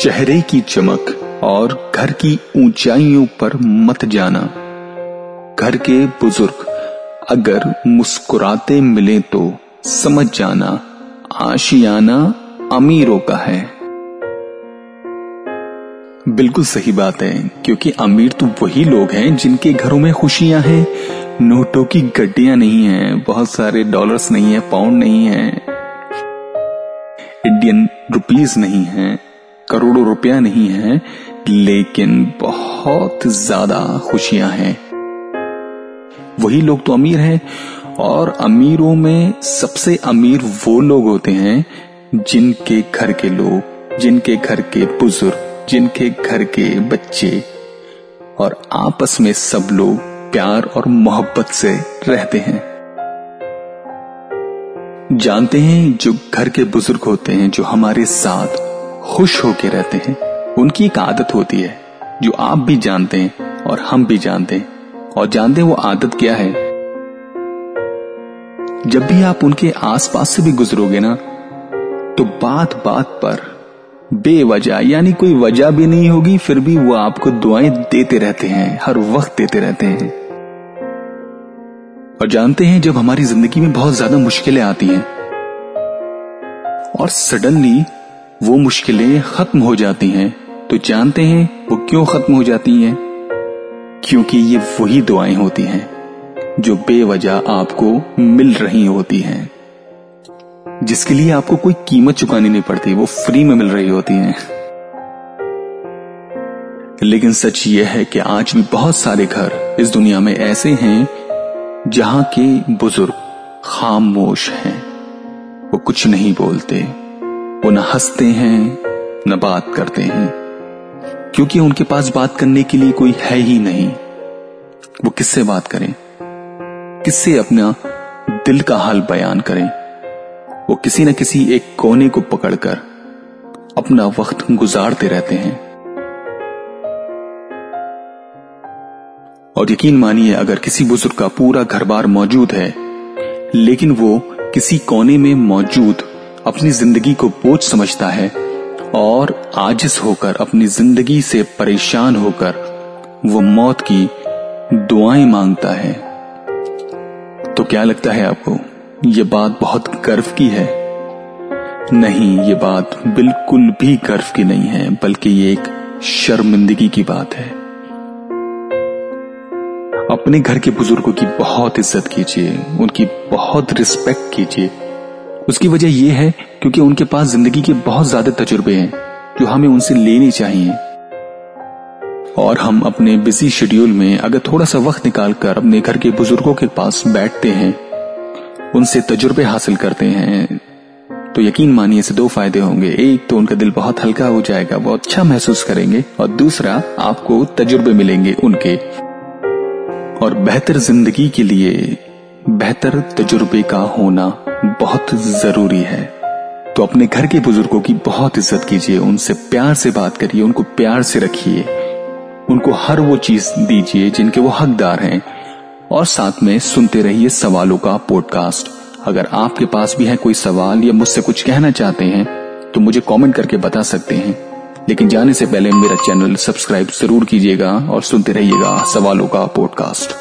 चेहरे की चमक और घर की ऊंचाइयों पर मत जाना। घर के बुज़ुर्ग अगर मुस्कुराते मिले तो समझ जाना, आशियाना अमीरों का है। बिल्कुल सही बात है, क्योंकि अमीर तो वही लोग हैं जिनके घरों में खुशियाँ हैं। नोटों की गड्डियाँ नहीं हैं, बहुत सारे डॉलर्स नहीं है पाउंड नहीं है इंडियन रुपीज़ नहीं है। करोड़ों रुपया नहीं है, लेकिन बहुत ज़्यादा खुशियाँ हैं। वही लोग तो अमीर हैं, और अमीरों में सबसे अमीर वो लोग होते हैं जिनके घर के लोग, जिनके घर के बुज़ुर्ग, जिनके घर के बच्चे, और आपस में सब लोग प्यार और मोहब्बत से रहते हैं। जानते हैं जो घर के बुज़ुर्ग होते हैं, जो हमारे साथ खुश होके रहते हैं। उनकी एक आदत होती है, जो आप भी जानते हैं और हम भी जानते हैं। और जानते हैं वो आदत क्या है? जब भी आप उनके आसपास से भी गुजरोगे ना तो बात बात पर बेवजह, यानी कोई वजह भी नहीं होगी, फिर भी वो आपको दुआएँ देते रहते हैं, हर वक्त देते रहते हैं। और जानते हैं, जब हमारी ज़िंदगी में बहुत ज़्यादा मुश्किलें आती हैं, और सडनली वो मुश्किलें खत्म हो जाती हैं तो जानते हैं वो क्यों खत्म हो जाती हैं? क्योंकि ये वही दुआएँ होती हैं, जो बेवजह आपको मिल रही होती हैं। जिसके लिए आपको कोई कीमत चुकानी नहीं पड़ती, वो फ्री में मिल रही होती हैं। लेकिन सच यह है कि आज भी बहुत सारे घर इस दुनिया में ऐसे हैं, जहाँ के बुज़ुर्ग खामोश हैं, वो कुछ नहीं बोलते। वो न हँसते हैं, न बात करते हैं। क्योंकि उनके पास बात करने के लिए कोई है ही नहीं। वो किससे बात करें? किससे अपना दिल का हाल बयान करें? वो किसी न किसी एक कोने को पकड़कर अपना वक्त गुजारते रहते हैं। और यकीन मानिए, अगर किसी बुज़ुर्ग का पूरा घर बार मौजूद है, लेकिन वो किसी कोने में मौजूद अपनी ज़िंदगी को बोझ समझता है और आजिज होकर, अपनी ज़िंदगी से परेशान होकर वो मौत की दुआएँ माँगता है। तो क्या लगता है आपको, ये बात बहुत गर्व की है? नहीं, ये बात बिल्कुल भी गर्व की नहीं है, बल्कि ये एक शर्मिंदगी की बात है। अपने घर के बुज़ुर्गों की बहुत इज़्ज़त कीजिए, उनकी बहुत रिस्पेक्ट कीजिए। उसकी वजह यह है क्योंकि उनके पास ज़िंदगी के बहुत ज़्यादा तजुर्बे हैं, जो हमें उनसे लेने चाहिए। और हम अपने बिज़ी शेड्यूल में अगर थोड़ा सा वक्त निकालकर अपने घर के बुज़ुर्गों के पास बैठते हैं, उनसे तजुर्बे हासिल करते हैं तो यकीन मानिए इसे दो फ़ायदे होंगे। एक तो उनका दिल बहुत हल्का हो जाएगा, वो अच्छा महसूस करेंगे, और दूसरा आपको तजुर्बे मिलेंगे उनके। और बेहतर ज़िंदगी के लिए बेहतर तजुर्बे का होना। बहुत ज़रूरी है। तो अपने घर के बुज़ुर्गों की बहुत इज़्ज़त कीजिए, उनसे प्यार से बात करिए, उनको प्यार से रखिए। उनको हर वो चीज़ दीजिए जिनके वो हकदार हैं। और साथ में सुनते रहिए सवालों का पॉडकास्ट अगर आपके पास भी है कोई सवाल या मुझसे कुछ कहना चाहते हैं तो मुझे कमेंट करके बता सकते हैं। लेकिन जाने से पहले मेरा चैनल सब्सक्राइब ज़रूर कीजिएगा और सुनते रहिएगा सवालों का पॉडकास्ट